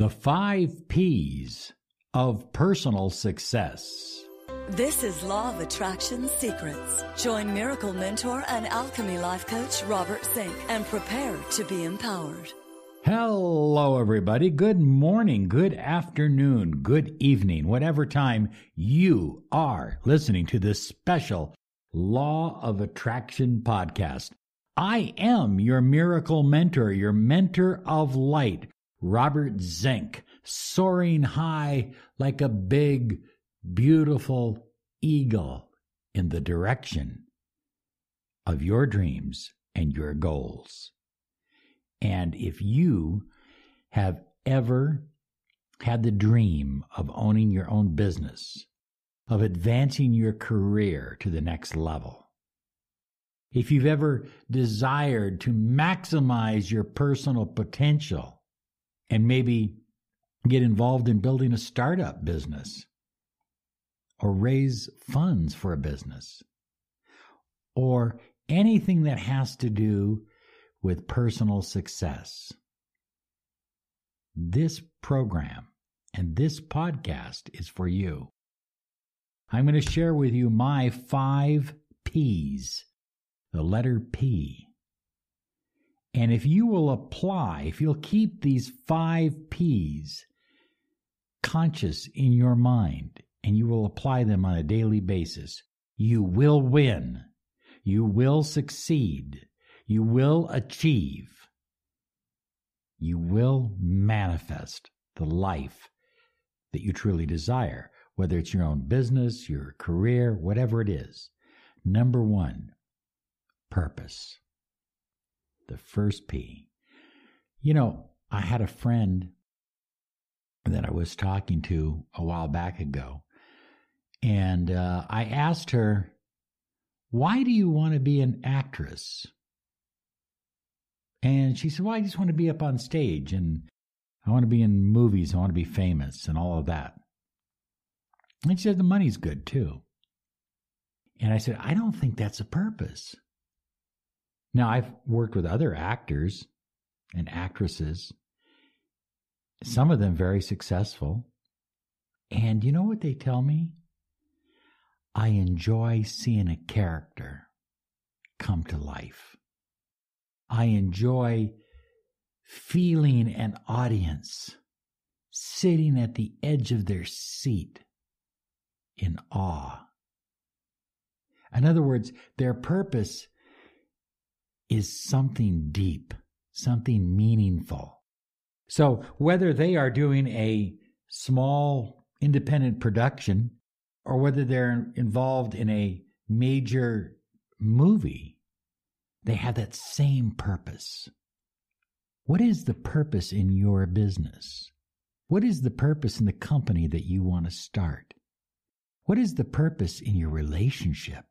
The five P's of personal success. This is Law of Attraction Secrets. Join Miracle Mentor and Alchemy Life Coach Robert Zink and prepare to be empowered. Hello, everybody. Good morning, good afternoon, good evening, whatever time you are listening to this special Law of Attraction podcast. I am your miracle mentor, your mentor of light Robert Zink, soaring high like a big, beautiful eagle in the direction of your dreams and your goals. And if you have ever had the dream of owning your own business, of advancing your career to the next level, if you've ever desired to maximize your personal potential, and maybe get involved in building a startup business or raise funds for a business or anything that has to do with personal success. This program and this podcast is for you. I'm going to share with you my five P's, the letter P and if you will apply, if you'll keep these five P's conscious in your mind and you will apply them on a daily basis, you will win. You will succeed. You will achieve. You will manifest the life that you truly desire, whether it's your own business, your career, whatever it is. Number one, purpose the first P. You know, I had a friend that I was talking to a while back ago, and uh, I asked her, Why do you want to be an actress? And she said, Well, I just want to be up on stage and I want to be in movies. I want to be famous and all of that. And she said, The money's good too. And I said, I don't think that's a purpose. Now, I've worked with other actors and actresses, some of them very successful. And you know what they tell me? I enjoy seeing a character come to life. I enjoy feeling an audience sitting at the edge of their seat in awe. In other words, their purpose is something deep, something meaningful. So whether they are doing a small independent production or whether they're involved in a major movie, they have that same purpose. What is the purpose in your business? What is the purpose in the company that you want to start? What is the purpose in your relationship?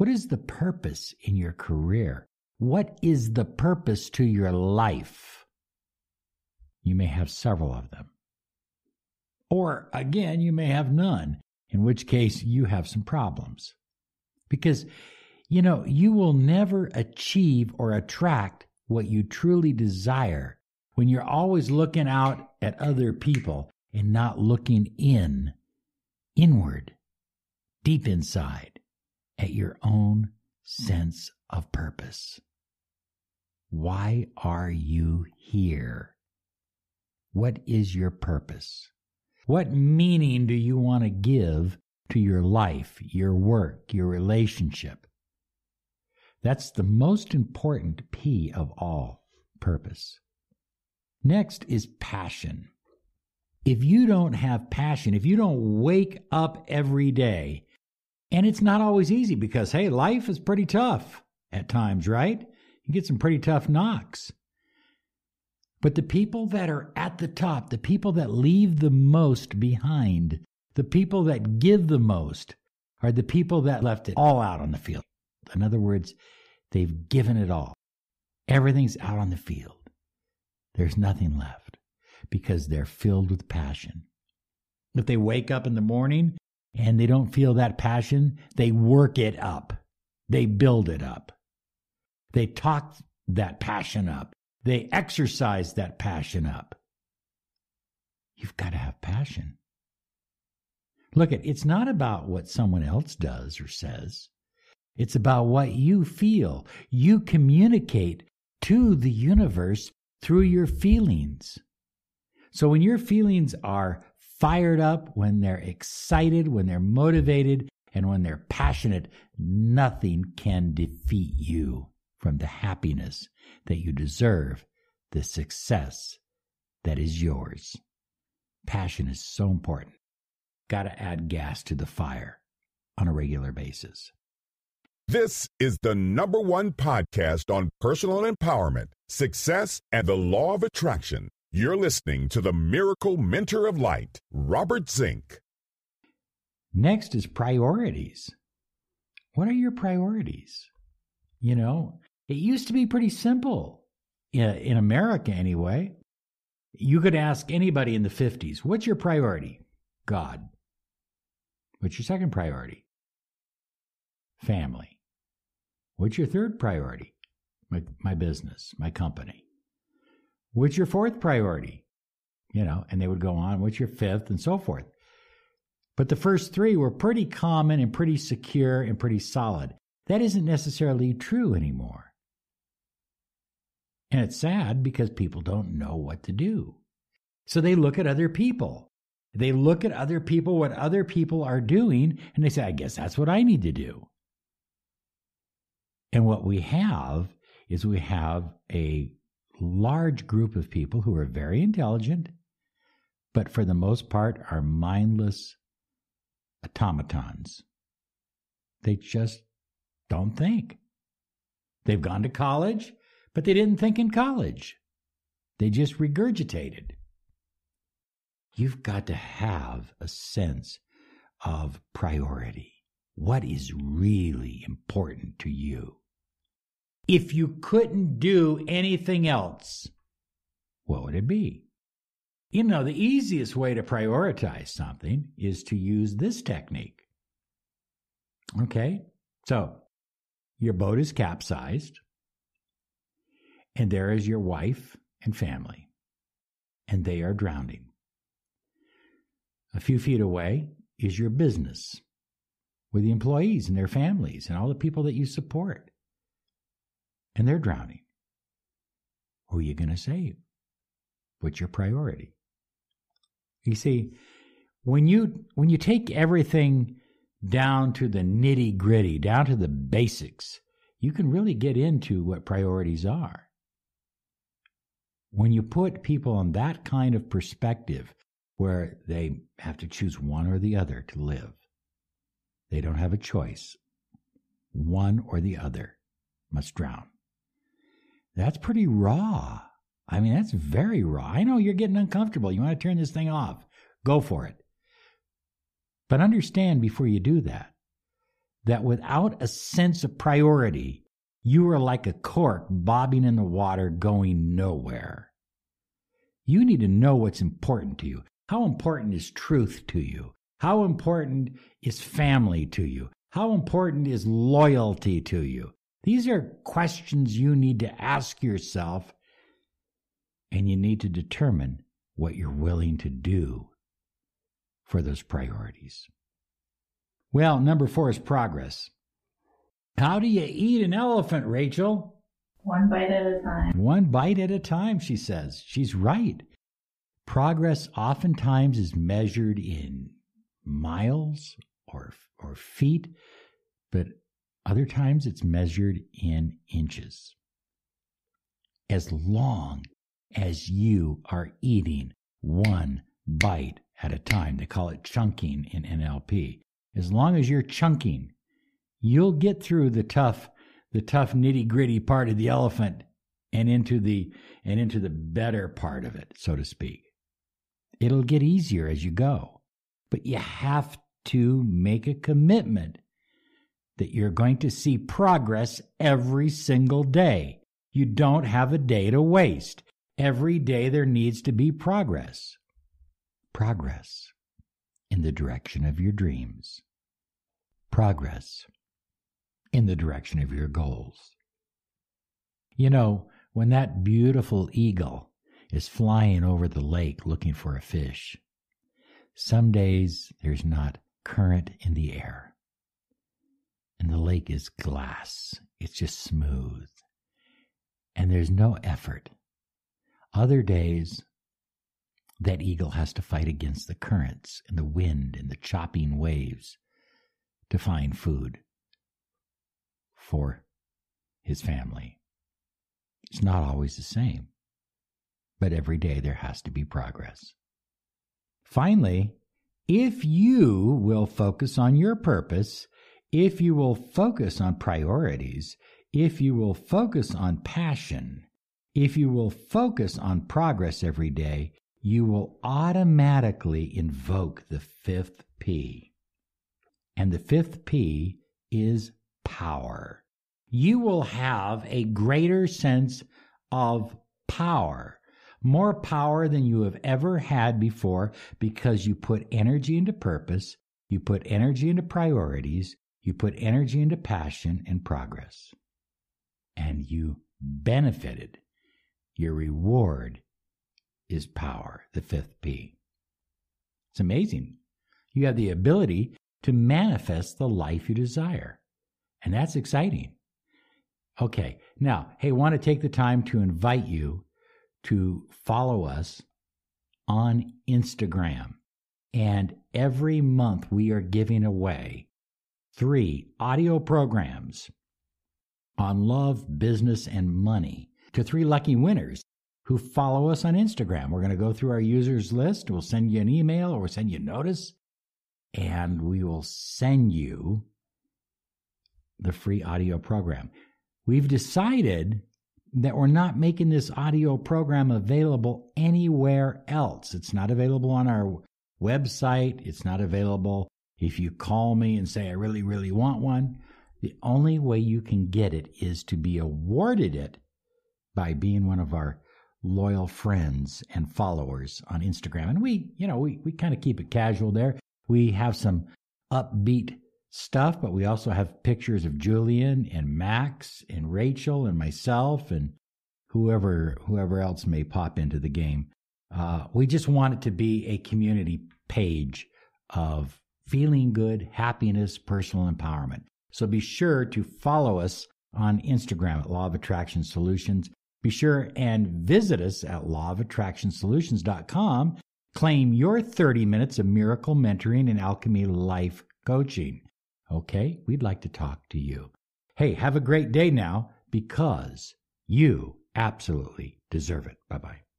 What is the purpose in your career? What is the purpose to your life? You may have several of them. Or again, you may have none, in which case you have some problems. Because, you know, you will never achieve or attract what you truly desire when you're always looking out at other people and not looking in, inward, deep inside at your own sense of purpose. Why are you here? What is your purpose? What meaning do you want to give to your life, your work, your relationship? That's the most important P of all purpose. Next is passion. If you don't have passion, if you don't wake up every day and it's not always easy because, hey, life is pretty tough at times, right? You get some pretty tough knocks. But the people that are at the top, the people that leave the most behind, the people that give the most, are the people that left it all out on the field. In other words, they've given it all. Everything's out on the field. There's nothing left because they're filled with passion. If they wake up in the morning and they don't feel that passion, they work it up. They build it up. They talk that passion up. They exercise that passion up. You've got to have passion. Look, at it's not about what someone else does or says. It's about what you feel. You communicate to the universe through your feelings. So when your feelings are fired up, when they're excited, when they're motivated, and when they're passionate, nothing can defeat you from the happiness that you deserve, the success that is yours. Passion is so important. Got to add gas to the fire on a regular basis. This is the number one podcast on personal empowerment, success, and the law of attraction. You're listening to the Miracle Mentor of Light, Robert Zink. Next is priorities. What are your priorities? You know, it used to be pretty simple in America anyway. You could ask anybody in the 50s, what's your priority? God. What's your second priority? Family. What's your third priority? My, my business, my company. What's your fourth priority? You know, and they would go on, what's your fifth, and so forth. But the first three were pretty common and pretty secure and pretty solid. That isn't necessarily true anymore. And it's sad because people don't know what to do. So they look at other people. They look at other people, what other people are doing, and they say, I guess that's what I need to do. And what we have is we have a large group of people who are very intelligent, but for the most part are mindless automatons. They just don't think. They've gone to college, but they didn't think in college. They just regurgitated. You've got to have a sense of priority. What is really important to you? If you couldn't do anything else, what would it be? You know, the easiest way to prioritize something is to use this technique. Okay, so your boat is capsized, and there is your wife and family, and they are drowning. A few feet away is your business with the employees and their families and all the people that you support and they're drowning. Who are you going to save? What's your priority? You see, when you when you take everything down to the nitty gritty, down to the basics, you can really get into what priorities are. When you put people on that kind of perspective, where they have to choose one or the other to live, they don't have a choice. One or the other must drown. That's pretty raw. I mean, that's very raw. I know you're getting uncomfortable. You want to turn this thing off. Go for it. But understand before you do that, that without a sense of priority, you are like a cork bobbing in the water going nowhere. You need to know what's important to you. How important is truth to you? How important is family to you? How important is loyalty to you? These are questions you need to ask yourself, and you need to determine what you're willing to do for those priorities. Well, number four is progress. How do you eat an elephant, Rachel? One bite at a time. One bite at a time, she says. She's right. Progress oftentimes is measured in miles or, or feet, but other times it's measured in inches. As long as you are eating one bite at a time, they call it chunking in NLP. As long as you're chunking, you'll get through the tough, the tough nitty gritty part of the elephant and into the and into the better part of it, so to speak. It'll get easier as you go, but you have to make a commitment that you're going to see progress every single day. You don't have a day to waste. Every day there needs to be progress. Progress in the direction of your dreams. Progress in the direction of your goals. You know, when that beautiful eagle is flying over the lake looking for a fish. Some days there's not current in the air. And the lake is glass. It's just smooth. And there's no effort. Other days, that eagle has to fight against the currents and the wind and the chopping waves to find food for his family. It's not always the same, but every day there has to be progress. Finally, if you will focus on your purpose, if you will focus on priorities, if you will focus on passion, if you will focus on progress every day, you will automatically invoke the fifth P. And the fifth P is power. You will have a greater sense of power, more power than you have ever had before because you put energy into purpose, you put energy into priorities, you put energy into passion and progress. And you benefited. Your reward is power, the fifth P. It's amazing. You have the ability to manifest the life you desire. And that's exciting. Okay, now, hey, want to take the time to invite you to follow us on Instagram. And every month we are giving away three audio programs on love, business, and money to three lucky winners who follow us on Instagram. We're going to go through our users list. We'll send you an email or send you a notice, and we will send you the free audio program. We've decided that we're not making this audio program available anywhere else. It's not available on our website. It's not available if you call me and say, I really, really want one. The only way you can get it is to be awarded it by being one of our loyal friends and followers on Instagram. And we, you know, we, we kind of keep it casual there. We have some upbeat stuff, but we also have pictures of Julian and Max and Rachel and myself and whoever whoever else may pop into the game. Uh, we just want it to be a community page of feeling good, happiness, personal empowerment. So be sure to follow us on Instagram at Law of Attraction Solutions. Be sure and visit us at lawofattractionsolutions.com. Claim your 30 minutes of miracle mentoring and alchemy life coaching. Okay, we'd like to talk to you. Hey, have a great day now because you absolutely deserve it. Bye bye.